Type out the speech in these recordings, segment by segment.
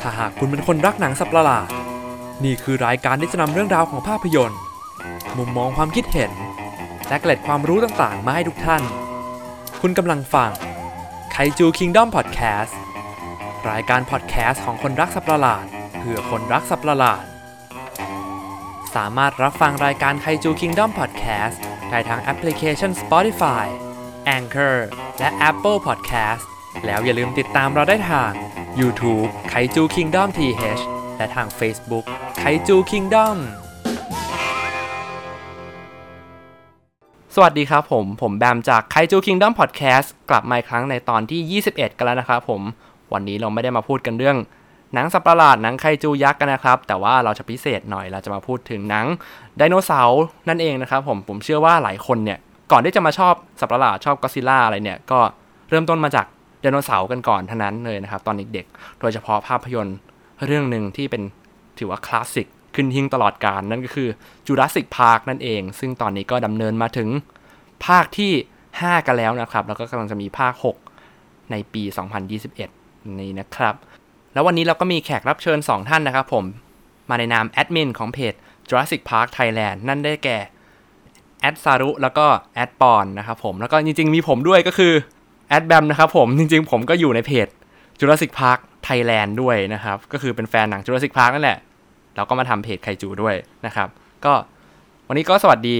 ถ้าหากคุณเป็นคนรักหนังสัตว์ประหลาด นี่คือรายการที่จะนำเรื่องราวของภาพยนตร์ มุมมองความคิดเห็น และเกล็ดความรู้ต่างๆ มาให้ทุกท่าน คุณกำลังฟัง Kaiju Kingdom Podcast รายการพอดแคสต์ของคนรักสัตว์ประหลาดเพื่อคนรักสัตว์ประหลาด สามารถรับฟังรายการ Kaiju Kingdom Podcast ได้ทางแอปพลิเคชัน Spotify Anchor และ Apple Podcast แล้วอย่าลืมติดตามเราได้ทาง YouTube Kaiju Kingdom TH และทาง Facebook Kaiju Kingdom สวัสดีครับผม ผมแบมจาก Kaiju Kingdom Podcast กลับมาอีกครั้งในตอนที่ 21 กันแล้วนะครับผม วันนี้เราไม่ได้มาพูดกันเรื่อง หนังสัตว์ประหลาดหนังไคจูยักษ์กันนะครับ แต่ว่าเราจะพิเศษหน่อยเราจะมาพูดถึงหนังไดโนเสาร์นั่นเองนะครับผมผมเชื่อว่าหลายคนเนี่ยก่อนที่จะมาชอบสัตว์ประหลาดชอบก็ซิล่าอะไรเนี่ยก็เริ่มต้นมาจาก ไดโนเสาร์กันก่อนทั้งนั้นเลยนะครับ ตอนเด็กๆ โดยเฉพาะภาพยนตร์เรื่องหนึ่งที่เป็นถือว่าคลาสสิกขึ้นหิ้งตลอดกาลนั่นก็คือ Jurassic Park นั่นเอง ซึ่งตอนนี้ก็ดำเนินมาถึงภาคที่ 5 กันแล้วนะครับ แล้วก็กำลังจะมีภาค 6 ในปี 2021 นี้นะครับ แล้ววันนี้เราก็มีแขกรับเชิญ 2 ท่านนะครับผม มาในนามแอดมินของเพจ Jurassic Park Thailand นั่นได้แก่แอดซารุแล้วก็แอดปอนนะครับผม แล้วก็จริงๆมีผมด้วยก็คือ แอดแบมนะครับผมจริงๆ ผมก็อยู่ในเพจ Jurassic Park Thailand ด้วยนะครับ ก็คือเป็นแฟนหนัง Jurassic Park นั่นแหละ เราก็มาทำเพจไคจูด้วยนะครับ ก็วันนี้ก็สวัสดี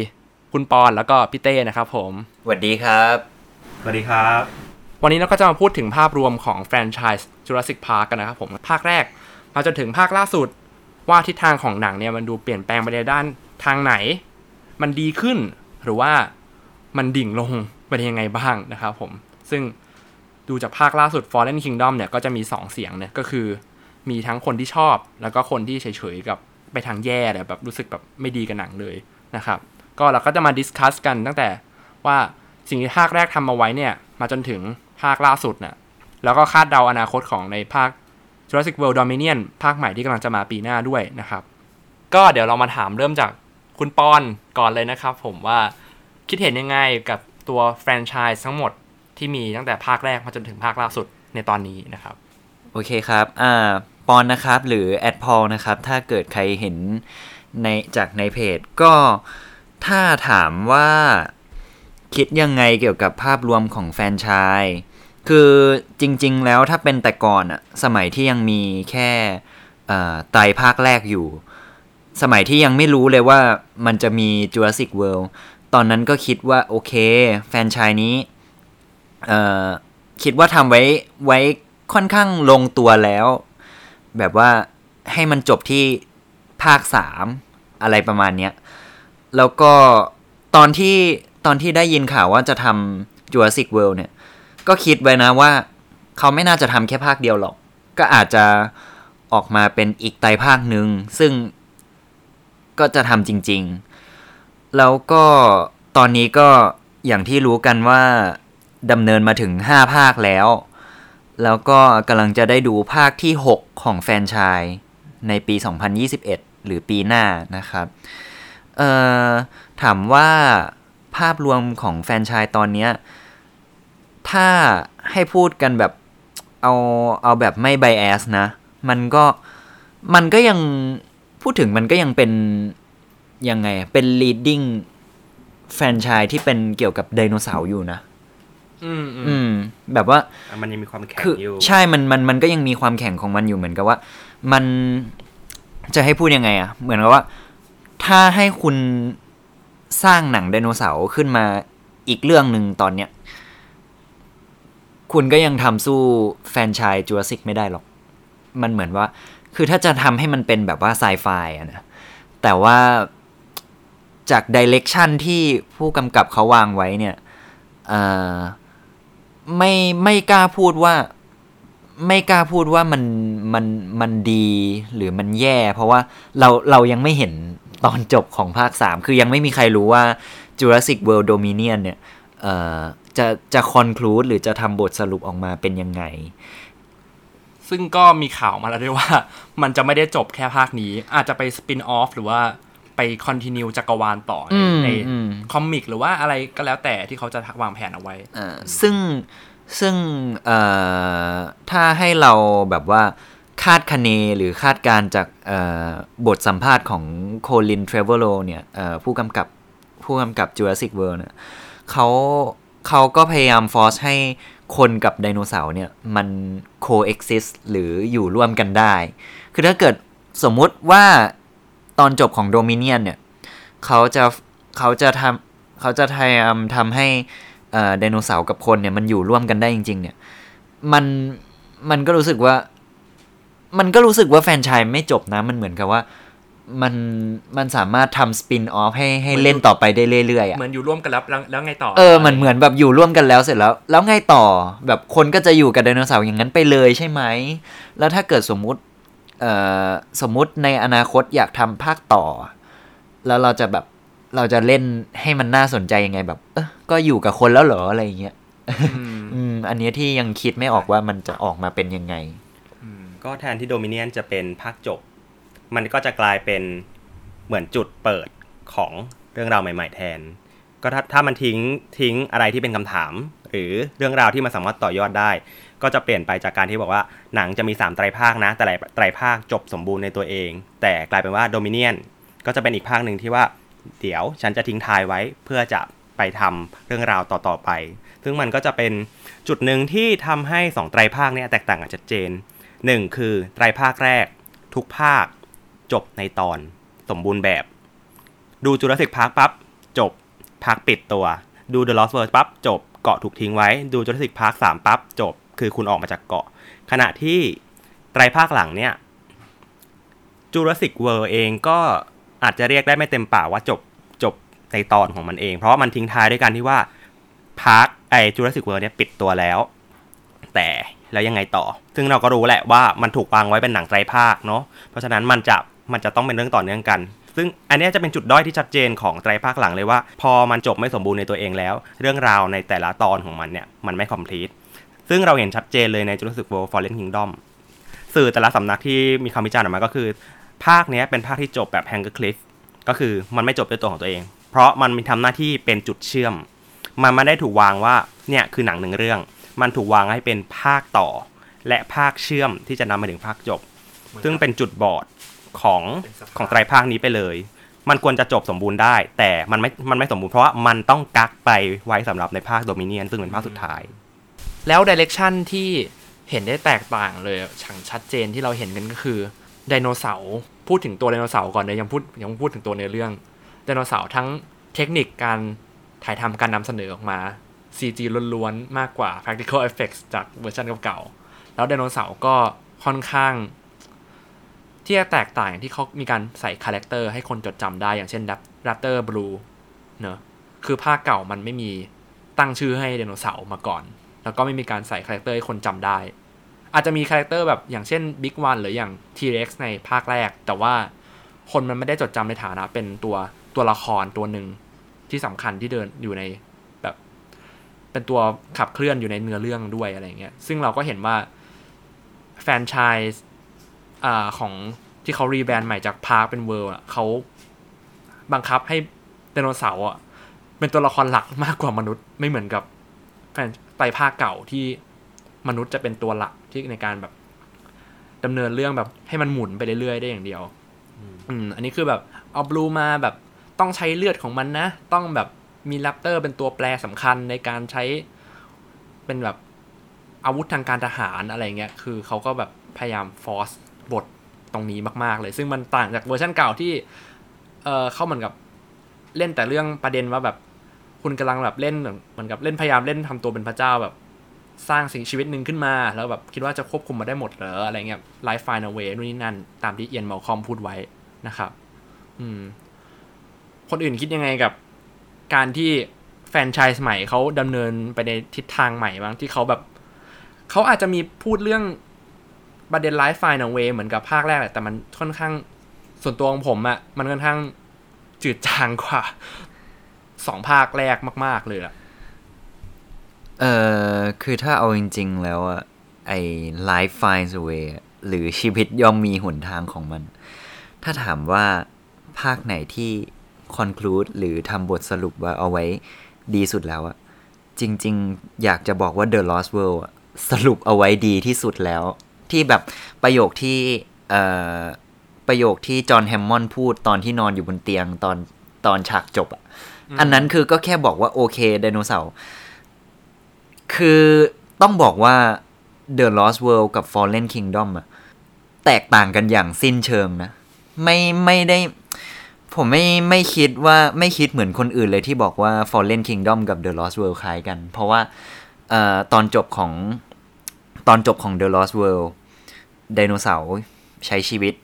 คุณปอนแล้วก็พี่เต้นะครับผมสวัสดีครับสวัสดีครับ วันนี้เราก็จะมาพูดถึงภาพรวมของแฟรนไชส์ Jurassic Park กันนะครับผมภาคแรก มาจนถึงภาคล่าสุด ว่าทิศทางของหนังเนี่ยมันดูเปลี่ยนแปลงไปในด้านทางไหน มันดีขึ้นหรือว่ามันดิ่งลงไปยังไงบ้างนะครับผม ซึ่งดูจากภาคล่าสุด Fallen Kingdom เนี่ยก็จะมี 2 เสียงเนี่ยก็คือ มีทั้งคนที่ชอบ แล้วก็คนที่เฉยๆกับไปทางแย่เลยแบบรู้สึกแบบไม่ดีกับหนังเลยนะครับ ก็เราก็จะมาดิสคัสกันตั้งแต่ว่าสิ่งที่ภาคแรกทำมาไว้เนี่ย มาจนถึงภาคล่าสุดน่ะแล้วก็คาดเดาอนาคตของในภาค Jurassic World Dominion ภาคใหม่ที่กำลังจะมาปีหน้าด้วยนะครับ ก็เดี๋ยวเรามาถามเริ่มจากคุณปอนก่อนเลยนะครับผมว่าคิดเห็นยังไงกับตัวแฟรนไชส์ทั้งหมด ที่มีตั้งแต่ภาคแรกมาจนถึงภาคล่าสุดในตอนนี้นะครับ โอเคครับ อ่าปอนนะครับ หรือแอดพอลนะครับ ถ้าเกิดใครเห็นในจากในเพจ ก็ถ้าถามว่าคิดยังไงเกี่ยวกับภาพรวมของแฟนชาย คือจริง ๆ แล้วถ้าเป็นแต่ก่อนอะสมัยที่ยังมีแค่ไตรภาคแรกอยู่ สมัยที่ยังไม่รู้เลยว่ามันจะมี Jurassic World ตอนนั้นก็คิดว่าโอเค แฟนชายนี้ คิดว่าทำไว้ไว้ค่อนข้างลงตัวแล้ว แบบว่าให้มันจบที่ภาคสามอะไรประมาณเนี้ย แล้วก็ตอนที่ตอนที่ได้ยินข่าวว่าจะทำ Jurassic World เนี่ย ก็คิดไว้นะว่า เขาไม่น่าจะทำแค่ภาคเดียวหรอก ก็อาจจะออกมาเป็นอีกไตภาคหนึ่ง ซึ่งก็จะทำจริง ๆ แล้วก็ตอนนี้ก็อย่างที่รู้กันว่า ดำเนินมาถึง 5 ภาคแล้ว แล้วก็กำลังจะได้ดูภาคที่ 6 ของแฟนชายในปี 2021 หรือปีหน้านะครับ เอ่อ ถามว่าภาพรวมของแฟนชายตอนเนี้ย ถ้าให้พูดกันแบบเอาเอาแบบไม่ไบแอสนะ มันก็มันก็ยังพูดถึงมันก็ยังเป็น ยังไง เป็น leading แฟนชายที่เป็นเกี่ยวกับไดโนเสาร์อยู่นะ อืมอืมแบบว่าอะมันยังมีความแข็งคืออยู่ใช่มันมันมันก็ยังมีความแข็งของมันอยู่เหมือนกับว่า มันจะให้พูดยังไงอะเหมือนกับว่า ถ้าให้คุณสร้างหนังไดโนเสาร์ขึ้นมาอีกเรื่องหนึ่งตอนเนี้ยคุณก็ยังทำสู้แฟรนไชายจูราสสิกไม่ได้หรอก มันเหมือนว่า คือถ้าจะทำให้มันเป็นแบบว่าไซไฟอะนะ แต่ว่าจากดิเรกชันที่ผู้กำกับเขาวางไว้เนี่ย เอ่อ ไม่ไม่กล้าพูดว่า ไม่กล้าพูดว่ามันมันมันดีหรือมันแย่ เพราะว่าเราเรายังไม่เห็นตอนจบของภาค 3 คือยังไม่มีใครรู้ว่า Jurassic World Dominion เนี่ยเอ่อจะจะคอนคลูดหรือจะทำบทสรุปออกมาเป็นยังไง ซึ่งก็มีข่าวมาแล้วด้วยว่า มันจะไม่ได้จบแค่ภาคนี้ อาจจะไปสปินออฟหรือว่า ไปคอนติเนียจักรวาลต่อในอืมในอืมคอมิกหรือว่าอะไรก็แล้วแต่ที่เขาจะวางแผนเอาไว้อ่าซึ่งซึ่งเอ่อถ้าให้เราแบบว่าคาดคะเนหรือคาดการณ์จากเอ่อบทสัมภาษณ์ของโคลินเทรเวโรเนี่ยเอ่อผู้กำกับผู้กำกับ Jurassic World เนี่ยเขาเขาก็พยายามฟอร์สให้คนกับไดโนเสาร์เนี่ย มัน coexist หรืออยู่ร่วมกันได้ คือถ้าเกิดสมมุติว่า ตอนจบของโดมิเนียนเนี่ยเขาจะเขาจะทำเขาจะพยายามทำให้เอ่อไดโนเสาร์กับคนเนี่ยมันอยู่ร่วมกันได้จริง ๆ เนี่ย มันมันก็รู้สึกว่า มันก็รู้สึกว่าแฟรนไชายไม่จบนะ มันเหมือนกับว่ามันมันสามารถทำสปินออฟให้ให้เล่นต่อไปได้เรื่อยๆอะเหมือนอยู่ร่วมกันแล้วแล้วแล้วไงต่อ เออมันเหมือนแบบอยู่ร่วมกันแล้วเสร็จแล้ว แล้วไงต่อแบบคนก็จะอยู่กับไดโนเสาร์อย่างนั้นไปเลยใช่ไหม แล้วถ้าเกิดสมมุติเอ่อ สมมุติในอนาคตอยากทำภาคต่อ แล้วเราจะแบบเราจะเล่นให้มันน่าสนใจยังไงแบบ เออก็อยู่กับคนแล้วเหรออะไรอย่างเงี้ยอืมอืมอันเนี้ยที่ยังคิดไม่ออกว่ามันจะออกมาเป็นยังไงอืมก็แทนที่โดมิเนียนจะเป็นภาคจบ มันก็จะกลายเป็นเหมือนจุดเปิดของเรื่องราวใหม่ ๆ แทน ก็ถ้าถ้ามันทิ้งทิ้งอะไรที่เป็นคำถาม หรือเรื่องราวที่มันสามารถต่อยอดได้ ก็จะเปลี่ยนไปจากการที่บอกว่าหนังจะมี 3 ไตรภาคนะ แต่ละไตรภาคจบสมบูรณ์ในตัวเอง แต่กลายเป็นว่าโดมิเนียนก็จะเป็นอีกภาคหนึ่งที่ว่าเดี๋ยวฉันจะทิ้งทายไว้เพื่อจะไปทำเรื่องราวต่อๆไป ซึ่งมันก็จะเป็นจุดหนึ่งที่ทำให้ 2 ไตรภาคเนี้แตกต่างกันชัดเจน 1 คือไตรภาคแรก ทุกภาคจบในตอนสมบูรณ์แบบ ดู Jurassic Park ปั๊บจบภาคปิดตัว ดู The Lost World ปั๊บจบเกาะถูกทิ้งไว้ ดู Jurassic Park สามปั๊บจบ คือคุณออกมาจากเกาะ ขณะที่ไตรภาคหลังเนี่ย Jurassic World เองก็อาจจะเรียกได้ไม่เต็มปากว่าจบจบในตอนของมันเอง เพราะว่ามันทิ้งท้ายด้วยกันที่ว่า park ไอ้ Jurassic World เนี่ยปิดตัวแล้ว แต่แล้วยังไงต่อ ซึ่งเราก็รู้แหละว่ามันถูกวางไว้เป็นหนังไตรภาคเนาะเพราะฉะนั้นมันจะมันจะต้องเป็นเรื่องต่อเนื่องกัน ซึ่งอันนี้จะเป็นจุดด้อยที่ชัดเจนของไตรภาคหลังเลยว่า พอมันจบไม่สมบูรณ์ในตัวเองแล้ว เรื่องราวในแต่ละตอนของมันเนี่ยมันไม่คอมพลีท ซึ่งเราเห็นชัดเจนเลยใน Jurassic World Fallen Kingdom สื่อแต่ละสำนักที่มีคำวิจารณ์ออกมาก็คือ ภาคเนี้ยเป็นภาคที่จบแบบ Hanger Cliff ก็คือมันไม่จบด้วยตัวของตัวเอง เพราะมันมีทำหน้าที่เป็นจุดเชื่อม มันไม่ได้ถูกวางว่าเนี่ยคือหนังหนึ่งเรื่อง มันถูกวางให้เป็นภาคต่อ และภาคเชื่อมที่จะนำมาถึงภาคจบ ซึ่งเป็นจุดบอดของเป็นสะพานของไตรภาคนี้ไปเลย มันควรจะจบสมบูรณ์ได้ แต่มันไม่ มันไม่สมบูรณ์เพราะว่ามันต้องกักไปไว้สำหรับในภาคโดมิเนียนซึ่งเป็นภาคสุดท้าย แล้วดิเรกชันที่เห็นได้แตกต่างเลยฉังชัดเจนที่เราเห็นกันก็คือไดโนเสาร์พูดถึงตัวไดโนเสาร์ก่อนเลยยังพูดยังพูดถึงตัวในเรื่องไดโนเสาร์ทั้งเทคนิคการถ่ายทำการนำเสนอออกมา CG ล้วนๆ มากกว่า practical effects จากเวอร์ชันเก่าๆ แล้วไดโนเสาร์ก็ค่อนข้าง ที่จะแตกต่างที่เขามีการใส่คาแรคเตอร์ให้คนจดจำได้อย่างเช่น Raptor Blue เนอะคือภาคเก่ามันไม่มีตั้งชื่อให้ไดโนเสาร์มาก่อน แล้วก็ไม่มีการใส่คาแรคเตอร์ให้คนจำได้ อาจจะมีคาแรคเตอร์แบบอย่างเช่น Big One หรืออย่าง T-Rex ในภาคแรก แต่ว่าคนมันไม่ได้จดจำในฐานะเป็นตัวตัวละครตัวหนึ่งที่สำคัญที่เดินอยู่ในแบบ เป็นตัวขับเคลื่อนอยู่ในเนื้อเรื่องด้วยอะไรเงี้ย ซึ่งเราก็เห็นว่าแฟรนไชส์อ่าของที่เขา rebrand ใหม่จาก Park เป็น World อะเขาบังคับให้ไดโนเสาร์อะเป็นตัวละครหลักมากกว่ามนุษย์ไม่เหมือนกับแฟน ไตรภาคเก่าที่มนุษย์จะเป็นตัวหลักที่ในการแบบดำเนินเรื่องแบบให้มันหมุนไปเรื่อยๆได้อย่างเดียว อืม อันนี้คือแบบเอาบลูมาแบบต้องใช้เลือดของมันนะ ต้องแบบมีแรปเตอร์เป็นตัวแปรสำคัญในการใช้เป็นแบบอาวุธทางการทหารอะไรเงี้ย คือเขาก็แบบพยายามฟอร์สบทตรงนี้มาก ๆ เลย ซึ่งมันต่างจากเวอร์ชันเก่าที่ เออเขาเหมือนกับเล่นแต่เรื่องประเด็นว่าแบบ คุณกำลังแบบเล่นเหมือนกับเล่นพยายามเล่นทำตัวเป็นพระเจ้าแบบสร้างสิ่งชีวิตหนึ่งขึ้นมา แล้วแบบคิดว่าจะควบคุมมันได้หมดเหรออะไรเงี้ย life finds a way นู่นนี่นั่น ตามที่ Ian Malcolm พูดไว้นะครับ อืม คนอื่นคิดยังไงกับการที่แฟรนไชส์ใหม่เขาดำเนินไปในทิศทางใหม่บ้างที่เขาแบบเขาอาจจะมีพูดเรื่องประเด็น life finds a way เหมือนกับภาคแรกแหละแต่มันค่อนข้างส่วนตัวของผมอะมันค่อนข้างจืดจางกว่า สองภาคแรกมาก ๆ เลยอะเอ่อคือถ้าเอาจริง ๆ แล้วอะไอ้ life finds a way หรือชีวิตย่อมมีหนทางของมัน ถ้าถามว่าภาคไหนที่ conclude หรือทำบทสรุปว่าเอาไว้ดีสุดแล้วอะจริง ๆ อยากจะบอกว่า The Lost World สรุปเอาไว้ดีที่สุดแล้ว ที่แบบประโยคที่เอ่อประโยคที่จอห์นแฮมมอนด์พูดตอนที่นอนอยู่บนเตียงตอนตอนฉากจบอะ อันนั้นคือก็แค่บอกว่าโอเคไดโนเสาร์คือต้องบอกว่า The Lost World กับ Fallen Kingdom อะแตกต่างกันอย่างสิ้นเชิงนะ ไม่ไม่ได้ ผมไม่ไม่คิดว่าไม่คิดเหมือนคนอื่นเลยที่บอกว่า Fallen Kingdom กับ The Lost World คล้ายกัน เพราะว่าเอ่อตอนจบของตอนจบของ The Lost World ไดโนเสาร์ใช้ชีวิต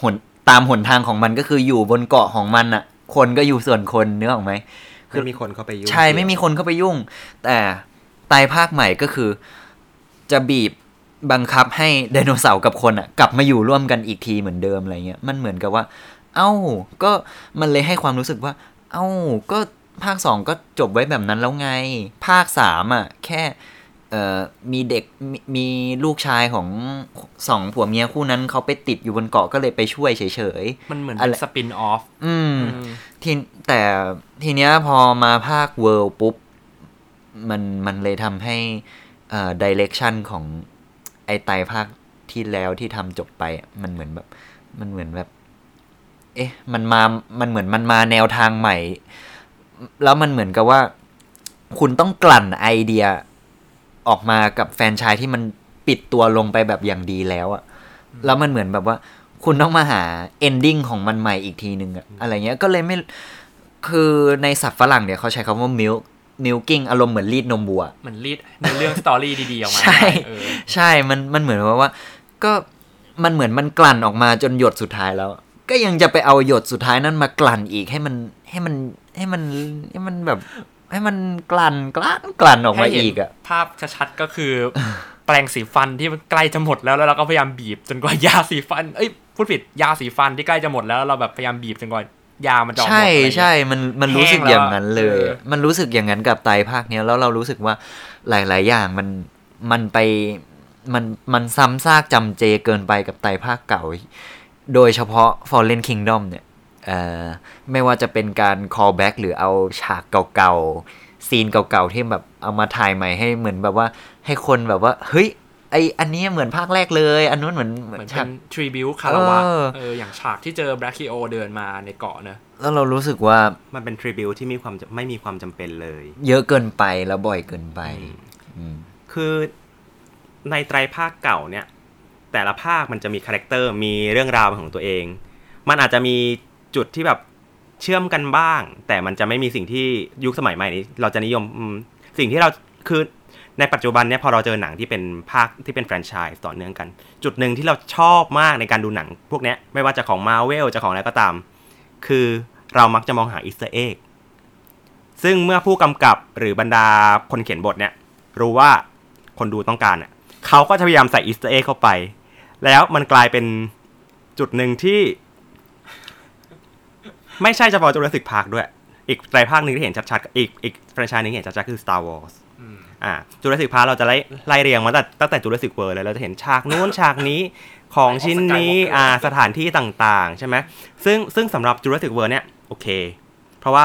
หนตามหนทางของมันก็คืออยู่บนเกาะของมันอะ คนก็อยู่ส่วนคนเนื้อออกไหมไม่มีคนเข้าไปยุ่งใช่ไม่มีคนเข้าไปยุ่ง แต่ไตรภาคใหม่ก็คือ จะบีบบังคับให้ไดโนเสาร์กับคนอะ กลับมาอยู่ร่วมกันอีกทีเหมือนเดิมอะไรเงี้ยมันเหมือนกับว่า เอ้า ก็มันเลยให้ความรู้สึกว่า เอ้าก็ภาคสองก็จบไว้แบบนั้นแล้วไง ภาคสามอะ แค่เอ่อ มีเด็กมมีลูกชายของสองผัวเมียคู่นั้นเขาไปติดอยู่บนเกาะก็เลยไปช่วยเฉยมันเหมือนอะไรเป็นสปินออฟๆอืมทีแต่ทีเนี้ยพอมาภาคเวิลด์ปุ๊บ มันมันเลยทำให้เอ่อดิเรกชันของไอไตรภาคที่แล้วที่ทำจบไปอะมันเหมือนแบบ มันเหมือนแบบ เอ๊ะ มันมา มันเหมือนมันมาแนวทางใหม่ แล้วมันเหมือนกับว่า คุณต้องกลั่นไอเดีย ออกมากับแฟรนไชส์ที่มันปิดตัวลงไปแบบอย่างดีแล้วอะแล้วมันเหมือนแบบว่า คุณต้องมาหา ending ของมันใหม่อีกทีนึงอะอะไรเงี้ยก็เลยไม่คือในศัพท์ฝรั่งเนี่ยเขาใช้คำว่า milk milking อารมณ์เหมือนรีดนมวัวเหมือนรีดในเรื่อง story ดีๆออกมาใช่เออใช่มันมันเหมือนว่าว่า ก็มันเหมือนมันกลั่นออกมาจนหยดสุดท้ายแล้ว ก็ยังจะไปเอาหยดสุดท้ายนั้นมากลั่นอีกให้มันให้มันให้มันให้มันแบบ ให้มันกลั่นกลั่นกลั่นออกมาให้เห็นอีกอะภาพชัดๆก็คือแปรงสีฟันที่มันใกล้จะหมดแล้วแล้วเราก็พยายามบีบจนกว่ายาสีฟัน เอ้ยพูดผิดยาสีฟันที่ใกล้จะหมดแล้วเราแบบพยายามบีบจนกว่ายามันจะออกหมดใช่อะไรเงี้ยใช่มันมันแห้งรู้สึกอย่างนั้นเลยแล้วอะเออมันรู้สึกอย่างนั้นกับไตรภาคเนี้ยแล้วเรารู้สึกว่าหลาย ๆ อย่างมันมันไปมันมันซ้ำซากจำเจเกินไปกับไตรภาคเก่า โดยเฉพาะ Fallen Kingdom เนี่ยเอ่อ ไม่ว่าจะเป็นการ callback หรือเอาฉากเก่าๆ ซีนเก่าๆ ที่แบบเอามาถ่ายใหม่ให้เหมือนแบบว่าให้คนแบบว่า เฮ้ยไออันนี้เหมือนภาคแรกเลย อันนู้นเหมือนเหเหมืมืออนนเป็ฉากนทริบิวคาราวะเออเอออย่างฉากที่เจอแบล็คคิโอเดินมาในเกาะเนอะแล้วเรารู้สึกว่ามันเป็น tribute ที่มีความจะไม่มีความจำเป็นเลย เยอะเกินไปแล้วบ่อยเกินไปอืมคือในไตรภาคเก่าเนี่ย แต่ละภาคมันจะมีคาแรคเตอร์มีเรื่องราวเป็นของตัวเอง มันอาจจะมี จุดที่แบบเชื่อมกันบ้าง แต่มันจะไม่มีสิ่งที่ยุคสมัยใหม่นี้ เราจะนิยมสิ่งที่เราคือในปัจจุบันเนี่ยพอเราเจอหนังที่เป็นภาคที่เป็นแฟรนไชส์ต่อเนื่องกัน จุดหนึ่งที่เราชอบมากในการดูหนัง พวกนี้ไม่ว่าจะของมาเวลจะของอะไรก็ตาม คือเรามักจะมองหา Easter egg ซึ่งเมื่อผู้กำกับหรือบรรดาคนเขียนบทเนี่ย รู้ว่าคนดูต้องการอะเขาก็จะพยายามใส่ Easter egg เข้าไป แล้วมันกลายเป็นจุดหนึ่งที่ ไม่ใช่เฉพาะ Jurassic Park ด้วย อีกไตรภาคหนึ่งที่เห็นชัดๆ อีกอีกแฟรนไชส์หนึ่งที่เห็นชัดๆ คือ Star Wars อ่า Jurassic Park เราจะไล่ไล่เรียงมาตั้งตั้งแต่ Jurassic World เลยเราจะเห็นฉากนู้นฉากนี้ของชิ้นนี้อ่าสถานที่ต่างๆ ใช่ไหมซึ่งซึ่งสำหรับ Jurassic World เนี่ยโอเค เพราะว่า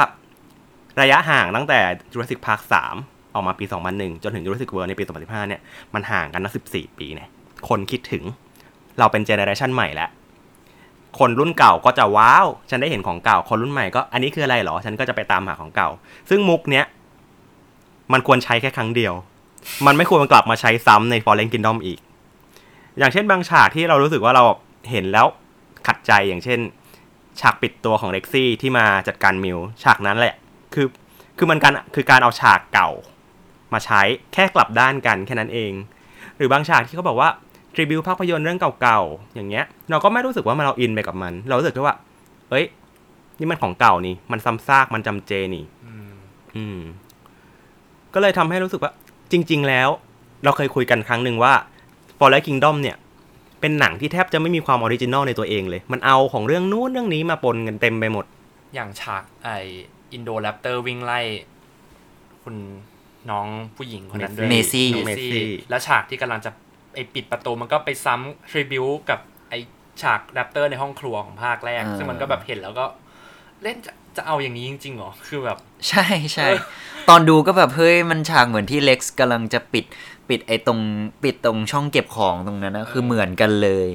ระยะห่างตั้งแต่ Jurassic Park สามออกมาปี 2001 จนถึง Jurassic World ในปี 2015 เนี่ย มันห่างกันนับ14 ปีเนี่ย คนคิดถึง เราเป็น generation ใหม่แล้ว คนรุ่นเก่าก็จะว้าว ฉันได้เห็นของเก่า คนรุ่นใหม่ก็อันนี้คืออะไรเหรอ ฉันก็จะไปตามหาของเก่า ซึ่งมุกเนี้ยมันควรใช้แค่ครั้งเดียว มันไม่ควรกลับมาใช้ซ้ำใน Fallen Kingdom อีก อย่างเช่นบางฉากที่เรารู้สึกว่าเราเห็นแล้วขัดใจอย่างเช่น ฉากปิดตัวของเล็กซี่ที่มาจัดการมิวฉากนั้นแหละ คือคือมันการคือการเอาฉากเก่า มาใช้แค่กลับด้านกันแค่นั้นเอง หรือบางฉากที่เขาบอกว่า ริบิวภาพยนตร์เรื่องเก่าๆ อย่างเงี้ย เราก็ไม่รู้สึกว่ามันเราอินไปกับมัน เรารู้สึกแค่ว่า เอ้ย นี่มันของเก่านี่ มันซ้ำซาก มันจำเจนี่ อืม ก็เลยทำให้รู้สึกว่า จริง ๆ แล้ว เราเคยคุยกันครั้งหนึ่งว่า Fallen Kingdom เนี่ย เป็นหนังที่แทบจะไม่มีความ original ในตัวเองเลย มันเอาของเรื่องนู้นเรื่องนี้มาปนกันเต็มไปหมด อย่างฉากไอ Indoraptor วิ่งไล่ คุณน้องผู้หญิงคนนั้นด้วยเมซี่เมเมซี่ซี่แล้วฉากที่กำลังจะ ไอปิดประตูมันก็ไปซ้ำ tribute กับไอฉาก raptor ในห้องครัวของภาคแรกอ่าซึ่งมันก็แบบเห็นแล้วก็ เล่นจะเอาอย่างนี้จริงๆเหรอ คือแบบ ใช่ใช่เออตอนดูก็แบบ เฮ้ย มันฉากเหมือนที่ Lex กำลังจะปิดปิดไอ้ตรงปิดตรงช่องเก็บของตรงนั้นนะคือเหมือนกันเลย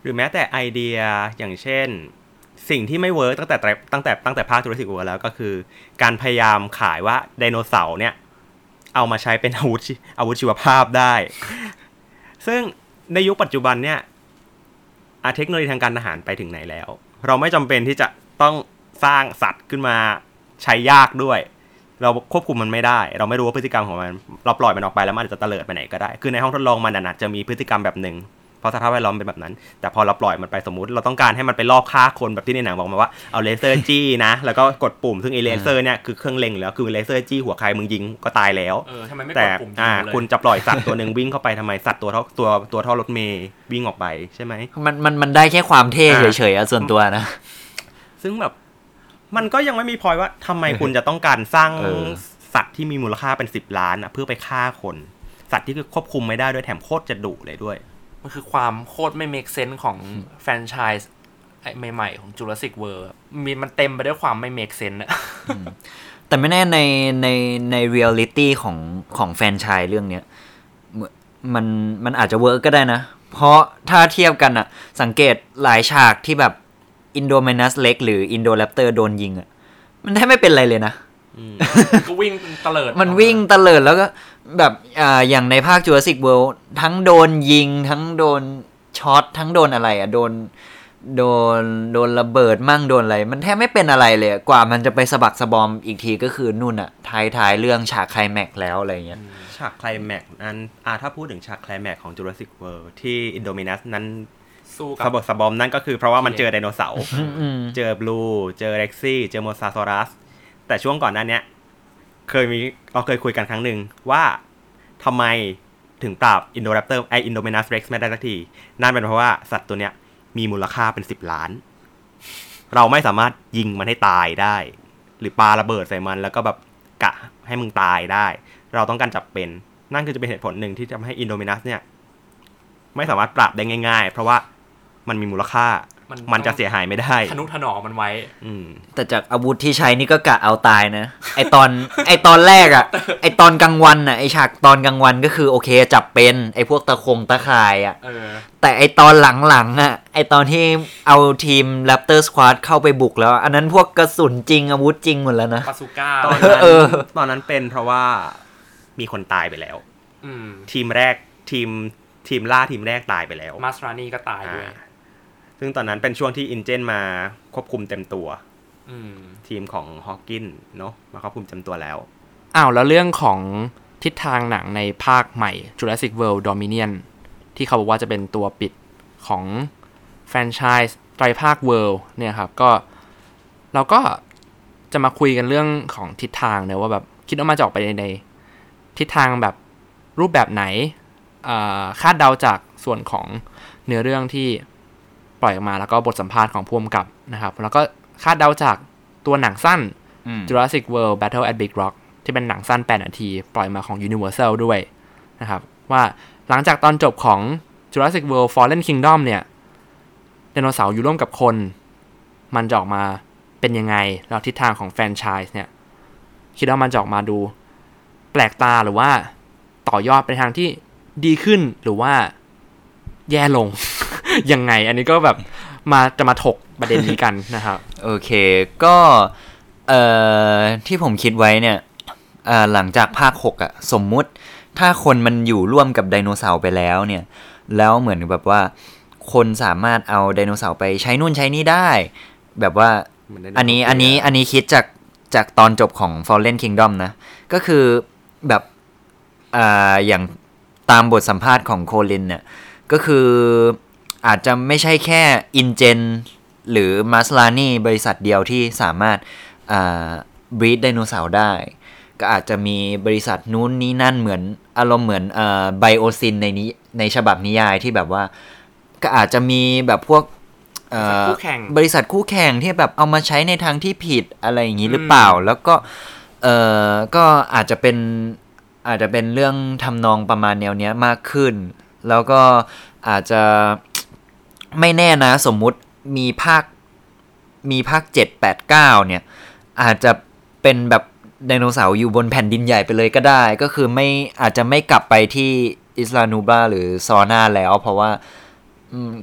หรือแม้แต่ไอเดียอย่างเช่น สิ่งที่ไม่ work ตั้งแต่ตั้งแต่ตั้งแต่ภาค Jurassic World แล้วก็คือ การพยายามขายว่าไดโนเสาร์เนี่ย เอามาใช้เป็นอาวุธอาวุธชีวภาพได้ ซึ่งในยุคปัจจุบันเนี่ยอาเทคโนโลยีทางการทหารไปถึงไหนแล้ว เราไม่จำเป็นที่จะต้องสร้างสัตว์ขึ้นมาใช้ยากด้วย เราควบคุมมันไม่ได้ เราไม่รู้ว่าพฤติกรรมของมัน เราปล่อยมันออกไปแล้วมันจะเตลิดไปไหนก็ได้ คือในห้องทดลองมันอาจจะมีพฤติกรรมแบบหนึ่ง เพราะสภาพแวดล้อมเป็นแบบนั้น แต่พอเราปล่อยมันไปสมมุติ เราต้องการให้มันไปลอบฆ่าคนแบบที่ในหนังบอกมาว่าเอาเลเซอร์จี้นะ แล้วก็กดปุ่มซึ่งไอเลเซอร์เนี่ยคือเครื่องเล็งอยู่แล้วคือเลเซอร์จี้หัวใครมึงยิงก็ตายแล้วเออทำไมไม่กแต่ดปุ่มยิงอ่าเลยคุณจะปล่อยสัตว์ตัวหนึ่งวิ่งเข้าไปทำไมสัตว์ตัวเท่าตัวตัวเท่ารถเมล์วิ่งออกไปใช่ไหมมันมันมันได้แค่ความเท่อ่าเฉยๆอะส่วนตัวนะ ซึ่งแบบมันก็ยังไม่มีพอยว่าทำไมคุณจะต้องการสร้างเออสัตว์ที่มีมูลค่าเป็นสิบล้านอะเพื่อไปฆ่าคน สัตว์ที่คือควบคุมไม่ได้ด้วยแถมโคตรจะดุเลยด้วย มันคือความโคตรไม่ make sense ของแฟรนไชส์ไอ้ใหม่ๆ ของ Jurassic World อะมีมันเต็มไปด้วยความไม่ make sense อะแต่ไม่แน่ในในในเรียลลิตี้ของของแฟรนไชส์เรื่องเนี้ยเหมือนมันมันอาจจะ work ก็ได้นะ เพราะถ้าเทียบกันอะสังเกตหลายฉากที่แบบอินโด m มนัสเล็กหรืออินโดแรปเตอร์โดนยิงอะมันแทบไม่เป็นไรเลยนะ ก็วิ่งเตลิด มันวิ่งเตะเลิดแล้วก็แบบอ่าอย่างในภาค Jurassic World ทั้งโดนยิง ทั้งโดนช็อตทั้งโดนอะไรอะโดนโดนโดนระเบิดมั่งโดนอะไร มันแทบไม่เป็นอะไรเลยอะกว่ามันจะไปสะบักสะบอมอีกทีก็คือนู่นอะท้ายท้ายๆเรื่องฉากไคลแม็กซ์แล้วอะไรเงี้ยฉากไคลแม็กซ์นั้นอ่าถ้าพูดถึงฉากไคลแม็กซ์ของ Jurassic World ที่ Indominus นั้นสู้สะบักสะบอมนั่นก็คือเพราะว่ามันเจอไดโนเสาร์อืมเจอบลูเจอเร็กซี่ เจอ Mosasaurus แต่ช่วงก่อนหน้านี้เคยมีเราเคยคุยกันครั้งหนึ่งว่าทำไมถึงปราบ Indoraptor ไอ Indominus Rex ไม่ได้สักที นั่นเป็นเพราะว่าสัตว์ตัวเนี้ยมีมูลค่าเป็นสิบล้าน เราไม่สามารถยิงมันให้ตายได้ หรือปาระเบิดใส่มันแล้วก็แบบกะให้มึงตายได้ เราต้องการจับเป็น นั่นคือจะเป็นเหตุผลหนึ่งที่ทำให้อินโดเมนัสเนี่ย ไม่สามารถปราบได้ง่าย ๆ เพราะว่ามันมีมูลค่า มันมันจะเสียหายไม่ได้ทนุถนอมมันไว้ อืม แต่จากอาวุธที่ใช้นี่ก็กะเอาตายนะ ไอตอนไอตอนแรกอะไอตอนกลางวันอะไอฉากตอนกลางวันก็คือโอเคจับเป็น ไอพวกตะคงตะข่ายอะเออแต่ไอตอนหลังๆอะไอตอนที่เอาทีม Raptor Squad เข้าไปบุกแล้ว อันนั้นพวกกระสุนจริงอาวุธจริงหมดแล้วนะปาซูก้าตอนนั้นเออตอนนั้นเป็นเพราะว่ามีคนตายไปแล้วอืมทีมแรกทีมทีมล่าทีมแรกตายไปแล้ว มาสรานีก็ตายด้วยอ่า ซึ่งตอนนั้นเป็นช่วงที่อินเจนมาควบคุมเต็มตัวอืมทีมของฮอ w กินเนาะมาควบคุมเต็มตัวแล้ว อ้าวแล้วเรื่องของทิศทางหนังในภาคใหม่ Jurassic World Dominion ที่เขาบอกว่าจะเป็นตัวปิดของแฟรนไชส์ไตรภาค World เนี่ยครับก็เราก็จะมาคุยกันเรื่องของทิศทางเนอะว่าแบบคิดว่ามันจะออกไปในในทิศทางแบบรูปแบบไหนอ่าคาดเดาจากส่วนของเนื้อเรื่องที่ ปล่อยออกมาแล้วก็บทสัมภาษณ์ของผู้กำกับนะครับ แล้วก็คาดเดาจากตัวหนังสั้น Jurassic World Battle at Big Rock ที่เป็นหนังสั้น 8 นาที ปล่อยมาของ Universal ด้วยนะครับ ว่าหลังจากตอนจบของ Jurassic World Fallen Kingdom เนี่ยไดโนเสาร์อยู่ร่วมกับคน มันจะออกมาเป็นยังไง แล้วทิศทางของแฟรนไชส์เนี่ย คิดว่ามันจะออกมาดู แปลกตาหรือว่าต่อยอดไปทางที่ดีขึ้นหรือว่าแย่ลง ยังไง อันนี้ก็แบบมาจะมาถกประเด็นนี้กันนะครับโอเค ก็เอ่อที่ผมคิดไว้เนี่ยเอ่อหลังจากภาคหกอะสมมุติถ้าคนมันอยู่ร่วมกับไดโนเสาร์ไปแล้วเนี่ย แล้วเหมือนแบบว่า คนสามารถเอาไดโนเสาร์ไปใช้นู่นใช้นี่ได้ แบบว่าเหมือนไดโนอันนี้เสาร์อันนี้อันนี้คิดจากจากตอนจบของ Fallen Kingdom นะ ก็คือแบบอ่าอย่างตามบทสัมภาษณ์ของโคลินเนี่ย ก็คือ อาจจะไม่ใช่แค่อินเจนหรือมาสลานี่บริษัทเดียวที่สามารถบรีดไดโนเสาร์ได้ ก็อาจจะมีบริษัทนู้นนี้นั่นเหมือนอารมณ์เหมือนไบโอซินในนี้ในฉบับนิยายที่แบบว่า ก็อาจจะมีแบบพวกเอ่อบริษัทคู่แข่งที่แบบเอามาใช้ในทางที่ผิดอะไรอย่างนี้หรือเปล่า แล้วก็เออก็อาจจะเป็นอาจจะเป็นเรื่องทำนองประมาณแนวเนี้ยมากขึ้น แล้วก็อาจจะ ไม่แน่นะสมมุติมีภาคมีภาคเจ็ดแปดเก้าเนี่ย อาจจะเป็นแบบไดโนเสาร์อยู่บนแผ่นดินใหญ่ไปเลยก็ได้ ก็คือไม่อาจจะไม่กลับไปที่อิสลานูบาหรือซอนาแล้ว เพราะว่า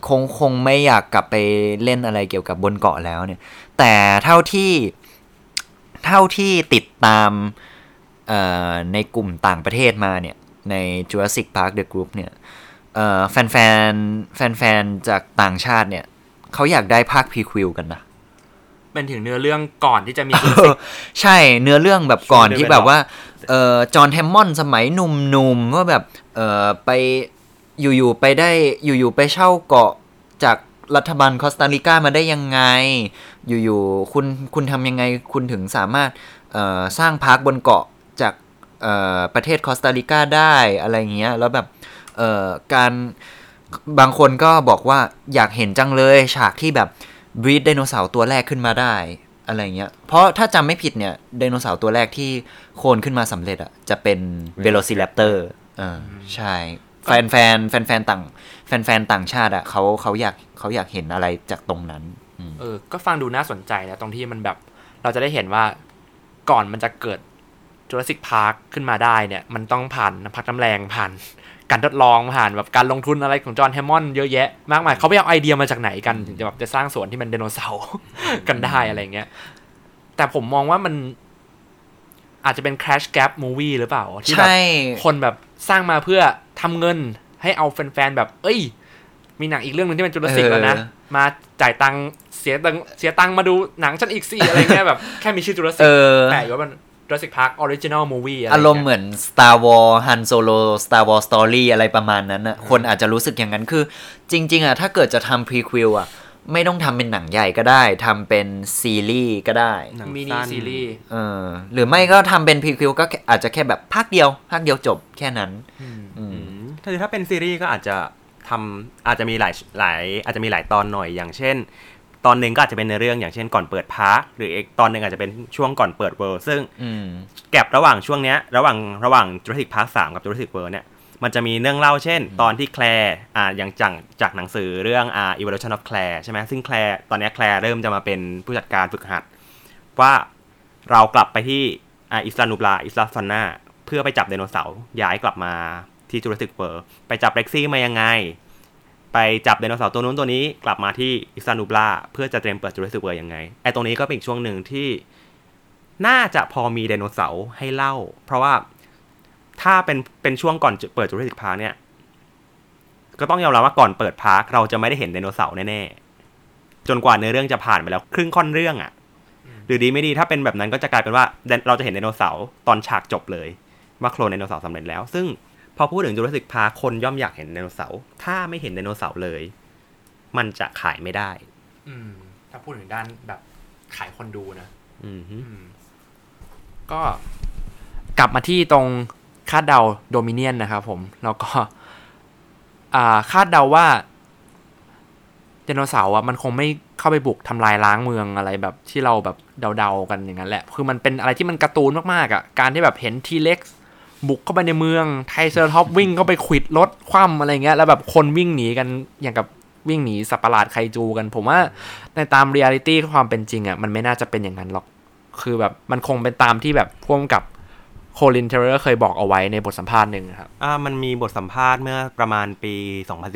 คงคงไม่อยากกลับไปเล่นอะไรเกี่ยวกับบนเกาะแล้วเนี่ย แต่เท่าที่เท่าที่ติดตามในกลุ่มต่างประเทศมาเนี่ย ใน Jurassic Park The Group เนี่ย แฟนแฟนแฟนแฟนๆจากต่างชาติเนี่ยเขาอยากได้ภาคพรีควิลกันนะเป็นถึงเนื้อเรื่องก่อนที่จะมี Jurassic ใช่เนื้อเรื่องแบบก่อนช่วงที่ develop แบบว่าเอ่อจอห์นแฮมมอนด์สมัยหนุ่มๆว่าแบบเอ่อไปอยู่ๆไปได้อยู่ๆไปเช่าเกาะจากรัฐบาลคอสตาริกามาได้ยังไง อยู่ๆคุณคุณทำยังไงคุณถึงสามารถเอ่อสร้าง park บนเกาะจากเอ่อประเทศคอสตาริกาได้อะไรเงี้ย แล้วแบบ เอ่อการบางคนก็บอกว่าอยากเห็นจังเลย ฉากที่แบบ breed ไดโนเสาร์ตัวแรกขึ้นมาได้อะไรเงี้ย เพราะถ้าจำไม่ผิดเนี่ยไดโนเสาร์ตัวแรกที่โคลนขึ้นมาสำเร็จอะจะเป็น Velociraptor อ่าใช่ แฟนแฟนแฟนแฟนๆต่าง แฟนแฟนๆต่างชาติอะเขาเขาอยากเขาอยากเห็นอะไรจากตรงนั้นอืมเออ ก็ฟังดูน่าสนใจนะตรงที่มันแบบ เราจะได้เห็นว่าก่อนมันจะเกิด Jurassic Park ขึ้นมาได้เนี่ย มันต้องผ่านน้ำพักน้ำแรงผ่าน การทดลองผ่านแบบการลงทุนอะไรของจอห์นแฮมมอนด์เยอะแยะมากมายเขาไปเอาไอเดียมาจากไหนกันถึงจะแบบจะสร้างสวนที่มันไดโนเสาร์กันได้อะไรเงี้ย แต่ผมมองว่ามันอาจจะเป็น Crash Gap Movie หรือเปล่า ที่แบบใช่คนแบบสร้างมาเพื่อทำเงินให้เอาแฟนๆแบบ เอ้ย มีหนังอีกเรื่องหนึงที่เป็นจุลศิษย์แล้วนะเออมาจ่ายตังค์เสียตังค์เสียตังค์มาดูหนังฉันอีกสี่อะไรเงี้ยแบบแค่มีชื่อจุลศิษเอย์อแปะอยู่ว่ามัน Jurassic Park Original Movie อะไรอารมณ์เงี้ยเหมือน Star Wars Han Solo Star Wars Story อะไรประมาณนั้นอะคนอาจจะรู้สึกอย่างนั้นคือ จริง ๆอะถ้าเกิดจะทำพรีควิลอะไม่ต้องทำเป็นหนังใหญ่ก็ได้ทำเป็นซีรีส์ก็ได้หนังมินิสั้นซีรีส์เออหรือไม่ก็ทำเป็น prequel ก็แค่อาจจะแค่แบบภาคเดียวภาคเดียวจบแค่นั้นอืมอืมถ้าถ้าเป็นซีรีส์ก็อาจจะทำอาจจะมีหลายหลายอาจจะมีหลายตอนหน่อยอย่างเช่น ตอนหนึ่งก็อาจจะเป็นในเรื่องอย่างเช่นก่อนเปิด Park หรืออีกตอนหนึ่งอาจจะเป็นช่วงก่อนเปิด World ซึ่งอืม gap ระหว่างช่วงเนี้ยระหว่างระหว่าง Jurassic Park 3กับ Jurassic World เนี่ยมันจะมีเรื่องเล่าเช่น ตอนที่แคลร์อ่าอย่างจากจากหนังสือเรื่องอ่า Evolution of Claire ใช่ไหมซึ่งแคลร์ตอนเนี้ยแคลร์เริ่มจะมาเป็นผู้จัดการฝึกหัด ว่าเรากลับไปที่อ่า Isla Nublar Isla Sorna เพื่อไปจับไดโนเสาร์ย้ายกลับมาที่ Jurassic World ไปจับเร็กซี่มายังไง ไปจับไดโนเสาร์ตัวนู้นตัวนี้กลับมาที่ Isla Nublar เพื่อจะเตรียมเปิด Jurassic World ยังไงไอตรงนี้ก็เป็นอีกช่วงหนึ่งที่น่าจะพอมีไดโนเสาร์ให้เล่า เพราะว่าถ้าเป็นเป็นช่วงก่อนเปิด Jurassic Park เนี่ย ก็ต้องยอมรับว่าก่อนเปิด Park เราจะไม่ได้เห็นไดโนเสาร์แน่ๆจนกว่าเนื้อเรื่องจะผ่านไปแล้ว ครึ่งค่อนเรื่องอะ่ะหรือดีไม่ดีถ้าเป็นแบบนั้นก็จะกลายเป็นว่าเราจะเห็นไดโนเสาร์ตอนฉากจบเลยว่าโคลนไดโนเสาร์สำเร็จแล้ว ซึ่ง พอพูดถึงจูราสสิกพาร์คคนย่อมอยากเห็นไดโนเสาร์ถ้าไม่เห็นไดโนเสาร์เลย มันจะขายไม่ได้ อืม ถ้าพูดถึงด้านแบบขายคนดูนะอืมฮึอืมก็กลับมาที่ตรงคาดเดาโดมิเนียนนะครับผม แล้วก็ อ่าคาดเดาว่าไดโนเสาร์อะมันคงไม่เข้าไปบุกทำลายล้างเมืองอะไรแบบที่เราแบบเดาๆกันอย่างนั้นแหละ คือมันเป็นอะไรที่มันการ์ตูนมากๆอะ การที่แบบเห็น T-Rex บุกเข้าไปในเมือง Triceratops วิ่งเข้าไปขวิดรถคว่ำอะไรเงี้ยแล้วแบบคนวิ่งหนีกันอย่างกับวิ่งหนีสัตว์ประหลาดไคจูกัน ผมว่าในตามเรียลิตี้ความเป็นจริงอะมันไม่น่าจะเป็นอย่างนั้นหรอก คือแบบมันคงเป็นตามที่แบบพ่วงกับโคลินเทเลอร์เคยบอกเอาไว้ในบทสัมภาษณ์หนึ่งครับอ่ามันมีบทสัมภาษณ์เมื่อประมาณปี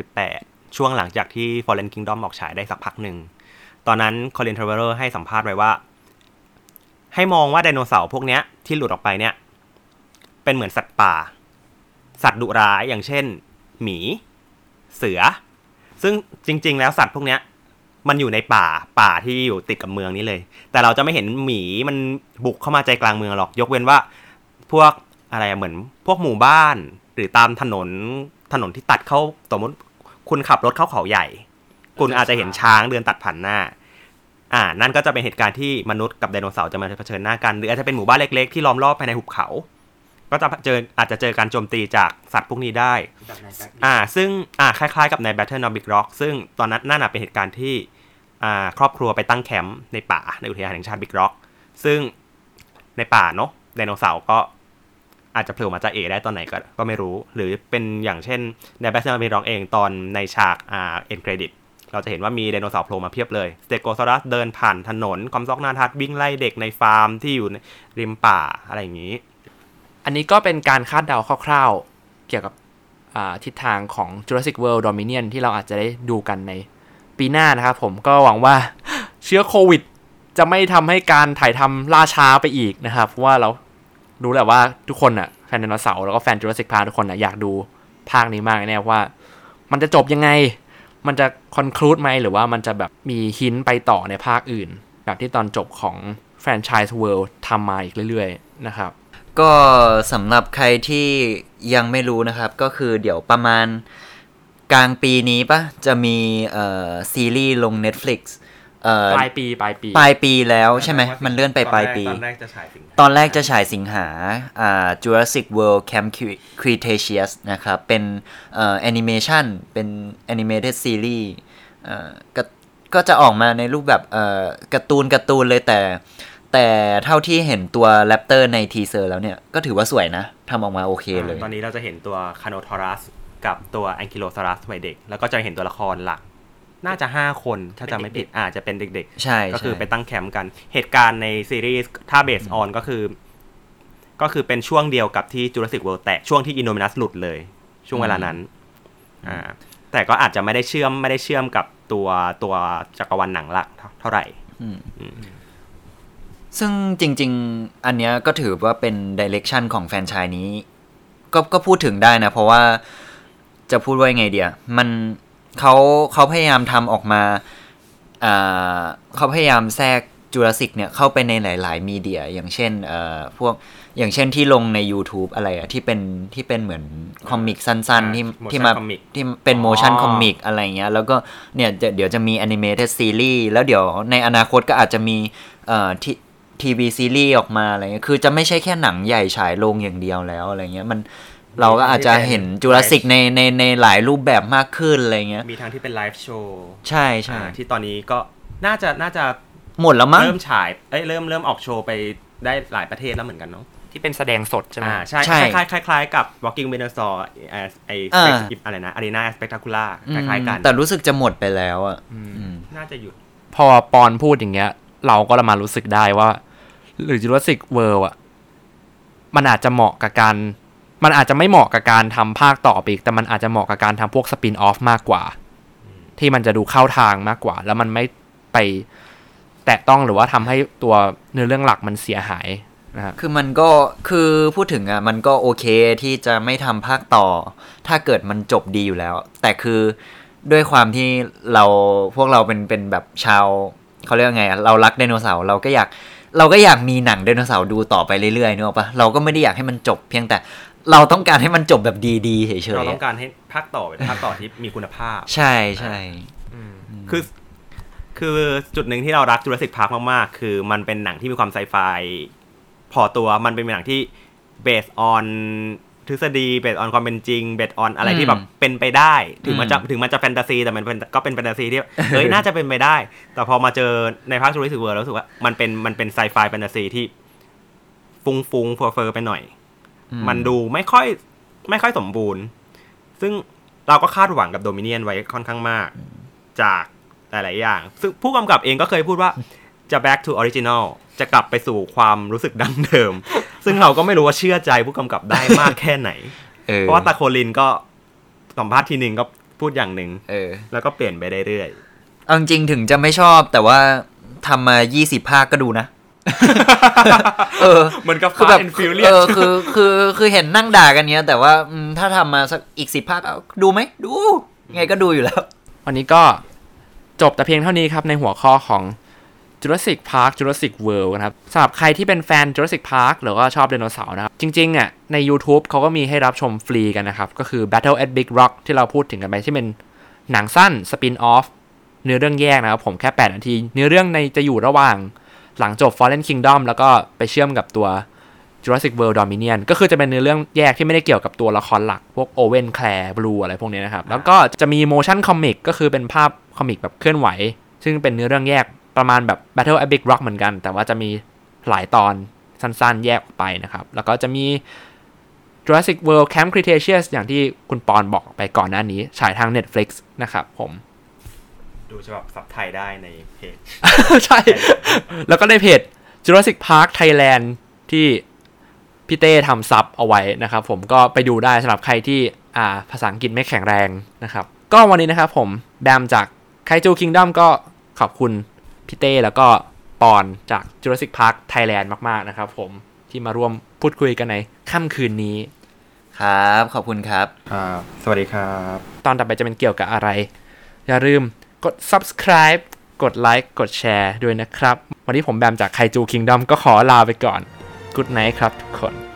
2018 ช่วงหลังจากที่ Fallen Kingdom ออกฉายได้สักพักหนึ่ง ตอนนั้น Colin Trevorrow ให้สัมภาษณ์ไว้ว่า ให้มองว่าไดโนเสาร์พวกเนี้ยที่หลุดออกไปเนี่ย เป็นเหมือนสัตว์ป่า สัตว์ดุร้ายอย่างเช่น หมี เสือ ซึ่งจริง ๆ แล้วสัตว์พวกเนี้ย มันอยู่ในป่าป่าที่อยู่ติดกับเมืองนี้เลย แต่เราจะไม่เห็นหมีมันบุกเข้ามาใจกลางเมืองหรอก ยกเว้นว่า พวกอะไรเหมือนพวกหมู่บ้าน หรือตามถนนถนนที่ตัดเข้าสมมติคุณขับรถเข้าเขาใหญ่ คุณอาจจะเห็นช้างเดินตัดผ่านหน้า อ่า นั่นก็จะเป็นเหตุการณ์ที่มนุษย์กับไดโนเสาร์จะมาเผชิญหน้ากัน หรืออาจจะเป็นหมู่บ้านเล็กๆที่ล้อมรอบภายในหุบเขา ก็จะเจออาจจะเจอการโจมตีจากสัตว์พวกนี้ได้ อ่า ซึ่ง อ่า คล้ายๆกับใน Battle of Big Rock ซึ่งตอนนั้นน่าจะเป็นเหตุการณ์ที่ อ่า ครอบครัวไปตั้งแคมป์ในป่าในอุทยานแห่งชาติ Big Rock ซึ่งในป่าเนาะไดโนเสาร์ก็อาจจะโผล่มาจากเอได้ตอนไหนก็ก็ไม่รู้ หรือเป็นอย่างเช่นใน Battle of Big Rock เองตอนในฉาก อ่า end credit เราจะเห็นว่ามีไดโนเสาร์โผล่มาเพียบเลย Stegosaurus เดินผ่านถนน Compsognathus วิ่งไล่เด็กในฟาร์มที่อยู่ในริมป่าอะไรอย่างนี้ อันนี้ก็เป็นการคาดเดาคร่าวๆ เกี่ยวกับทิศทางของ Jurassic World Dominion ที่เราอาจจะได้ดูกันในปีหน้านะครับผมก็หวังว่าเชื้อโควิด จะไม่ทำให้การถ่ายทำล่าช้าไปอีกนะครับ เพราะว่าเรารู้แหละว่าทุกคนอะแฟนไดโนเสาร์แล้วก็แฟน Jurassic Park ทุกคนอะอยากดูภาคนี้มากแน่ว่า มันจะจบยังไง มันจะคอนคลูดไหมหรือว่ามันจะแบบมีหินไปต่อในภาคอื่น แบบที่ตอนจบของแฟรนไชส์เวิลด์ทำมาอีกเรื่อยๆนะครับ ก็สำหรับใครที่ยังไม่รู้นะครับ ก็คือเดี๋ยวประมาณกลางปีนี้ปะจะมีเอ่อซีรีส์ลง Netflix เอ่อปลายปีปลายปีปลายปีแล้วใช่ไหมมันเลื่อนไปปลายปี ตอนแรกจะฉายสิงหาตอนแรกจะฉายสิงหาอ่า Jurassic World Camp Cretaceous นะครับ เป็นเอ่อแอนิเมชันเป็น animated series เอ่อก็ก็จะออกมาในรูปแบบเอ่อการ์ตูนการ์ตูนเลยแต่ แต่เท่าที่เห็นตัว raptor ใน teaser แล้วเนี่ย ก็ถือว่าสวยนะทำออกมาโอเคเลย ตอนนี้เราจะเห็นตัวคาร์โนทอรัสกับตัวแองกิโลซอรัสวัยเด็ก แล้วก็จะเห็นตัวละครหลัก น่าจะ 5 คนถ้าจะไม่ผิดอาจจะเป็นเด็กใช่ๆก็คือใช่ไปตั้งแคมป์กันเหตุการณ์ในซีรีส์ถ้า based on ก็คือ ก็คือเป็นช่วงเดียวกับที่จูราสสิกเวิลด์แตกช่วงที่อินโนมินัสหลุดเลย ช่วงเวลานั้นอ่าแต่ก็อาจจะไม่ได้เชื่อมไม่ได้เชื่อมกับตัวตัวจักรวาลหนังหลักเท่าเท่าไหร่ ซึ่งจริง ๆ อันเนี้ยก็ถือว่าเป็น direction ของแฟรนไชส์นี้ ก็ก็พูดถึงได้นะ เพราะว่าจะพูดว่ายังไงเดียมันเขาเขาพยายามทำออกมาอ่าเขาพยายามแทรกจูราสสิกเนี่ยเข้าไปในหลาย ๆ media อย่างเช่นเอ่อพวกอย่างเช่นที่ลงใน YouTube อะไรอะที่เป็นที่เป็นเหมือน comic สั้น ๆ ที่อ่า motion ที่มา comic ที่เป็นอ๋อ motion comic อะไรเงี้ยแล้วก็เนี่ยจะเดี๋ยวจะมี animated series แล้วเดี๋ยวในอนาคตก็อาจจะมีเอ่อที่ ทีวีซีรีส์ออกมาอะไรเงี้ยคือจะไม่ใช่แค่หนังใหญ่ฉายลงอย่างเดียวแล้วอะไรเงี้ยมันเราก็อาจจะเห็นจูราสสิกในในในหลายรูปแบบมากขึ้นอะไรเงี้ยมีทางที่เป็นไลฟ์โชว์ใช่ใช่ที่ตอนนี้ก็น่าจะน่าจะหมดแล้วมั้งเริ่มฉายเอ้ยเริ่มเริ่มออกโชว์ไปได้หลายประเทศแล้วเหมือนกันเนาะที่เป็นแสดงสดใช่ไหมอ่าใช่ใช่คล้ายๆคล้ายๆคล้ายๆกับ Walking Dinosaur ไอไออ่า Spec- อะไรนะ Arena Spectacular คล้ายๆกัน แต่รู้สึกจะหมดไปแล้วอะอืมน่าจะหยุด พอปอนพูดอย่างเงี้ย เราก็ละมารู้สึกได้ว่า หรือ Jurassic World อะมันอาจจะเหมาะกับการ มันอาจจะไม่เหมาะกับการทำภาคต่อไปอีก แต่มันอาจจะเหมาะกับการทำพวกสปินออฟมากกว่า ที่มันจะดูเข้าทางมากกว่า แล้วมันไม่ไปแตะต้องหรือว่าทำให้ตัวเนื้อเรื่องหลักมันเสียหายนะคือมันก็คือพูดถึงอะมันก็โอเคที่จะไม่ทำภาคต่อ ถ้าเกิดมันจบดีอยู่แล้ว แต่คือด้วยความที่เราพวกเราเป็นเป็นแบบชาวเขาเรียกไงเรารักไดโนเสาร์เราก็อยาก เราก็อยากมีหนังไดโนเสาร์ดูต่อไปเรื่อยๆนึกออกปะเราก็ไม่ได้อยากให้มันจบเพียงแต่เราต้องการให้มันจบแบบดีๆเฉยเราๆต้องการให้ภาคต่อเป็นภาคต่อที่มีคุณภาพ ใช่ใช่คือคือจุดหนึ่งที่เรารัก Jurassic Park มากๆ คือมันเป็นหนังที่มีความไซไฟพอตัวมันเป็นหนังที่ based on ทฤษฎี based on ความเป็นจริง based on อะไรที่แบบเป็นไปได้ ถึงมันจะถึงมันจะแฟนตาซี แต่มันเป็นก็เป็นแฟนตาซีที่เฮ้ยน่าจะเป็นไปได้ แต่พอมาเจอในภาค Jurassic World แล้วรู้สึกว่ามันเป็นมันเป็นไซไฟแฟนตาซีที่ฟุ้งฟุ้งเฟอร์เฟอร์ไปหน่อย มันดูไม่ค่อยไม่ค่อยสมบูรณ์ ซึ่งเราก็คาดหวังกับโดมิเนียนไว้ค่อนข้างมาก จากหลาย ๆ อย่าง ซึ่งผู้กำกับเองก็เคยพูดว่าจะ back to original จะกลับไปสู่ความรู้สึกดั้งเดิม ซึ่งเราก็ไม่รู้ว่าเชื่อใจผู้กำกับได้มากแค่ไหนเออเพราะว่าตาโคลินก็สัมภาษณ์ทีหนึ่งก็พูดอย่างหนึ่งเออแล้วก็เปลี่ยนไปเรื่อยเอาจริงๆถึงจะไม่ชอบแต่ว่าทำมา 20 ภาคก็ดูนะ เออๆเหมือนกับคือแบบ Fast and Furious เออคือคือคือเห็นนั่งด่ากันเนี้ย แต่ว่าอืมถ้าทำมาสักอีกสิบภาคเอาดูไหมดู ไงก็ดูอยู่แล้ว วันนี้ก็จบแต่เพียงเท่านี้ครับในหัวข้อของ Jurassic Park Jurassic World นะครับสำหรับใครที่เป็นแฟน Jurassic Park หรือว่าชอบไดโนเสาร์นะครับ จริงๆเนี่ยใน YouTube เขาก็มีให้รับชมฟรีกันนะครับ ก็คือ Battle at Big Rock ที่เราพูดถึงกันไปที่เป็นหนังสั้นสปินออฟเนื้อเรื่องแยกนะครับผมแค่ 8 นาที เนื้อเรื่องในจะอยู่ระหว่างหลังจบ Fallen Kingdom แล้วก็ไปเชื่อมกับตัว Jurassic World Dominion ก็คือจะเป็นเนื้อเรื่องแยกที่ไม่ได้เกี่ยวกับตัวละครหลัก พวกโอเวนแคลร์บลูอะไรพวกนี้นะครับ แล้วก็จะมี motion comic ก็คือเป็นภาพคอมิกแบบเคลื่อนไหว ซึ่งเป็นเนื้อเรื่องแยก ประมาณแบบ Battle at Big Rock เหมือนกัน แต่ว่าจะมีหลายตอนสั้นๆ แยกออกไปนะครับ แล้วก็จะมี Jurassic World Camp Cretaceous อย่างที่คุณปอนบอกไปก่อนหน้านี้ ฉายทาง Netflix นะครับผม ดูฉบับซับไทยได้ในเพจ ใช่ แล้วก็ในเพจ Jurassic Park Thailand ที่พี่เต้ทำซับเอาไว้นะครับผมก็ไปดูได้สำหรับใครที่อ่าภาษาอังกฤษไม่แข็งแรงนะครับ ก็วันนี้นะครับผมแบมจากไคจูคิงด o มก็ขอบคุณ พี่เต้แล้วก็ปอนจาก Jurassic Park Thailand มากๆนะครับผมที่มาร่วมพูดคุยกันในค่ำคืนนี้ ครับ ขอบคุณครับครับสวัสดีครับ ตอนต่อไปจะเป็นเกี่ยวกับอะไร อย่าลืมกด subscribe กดไลค์กดแชร์ด้วยนะครับ วันนี้ผมแบมจากไคจูคิงด o มก็ขอลาไปก่อน Good night ครับทุกคน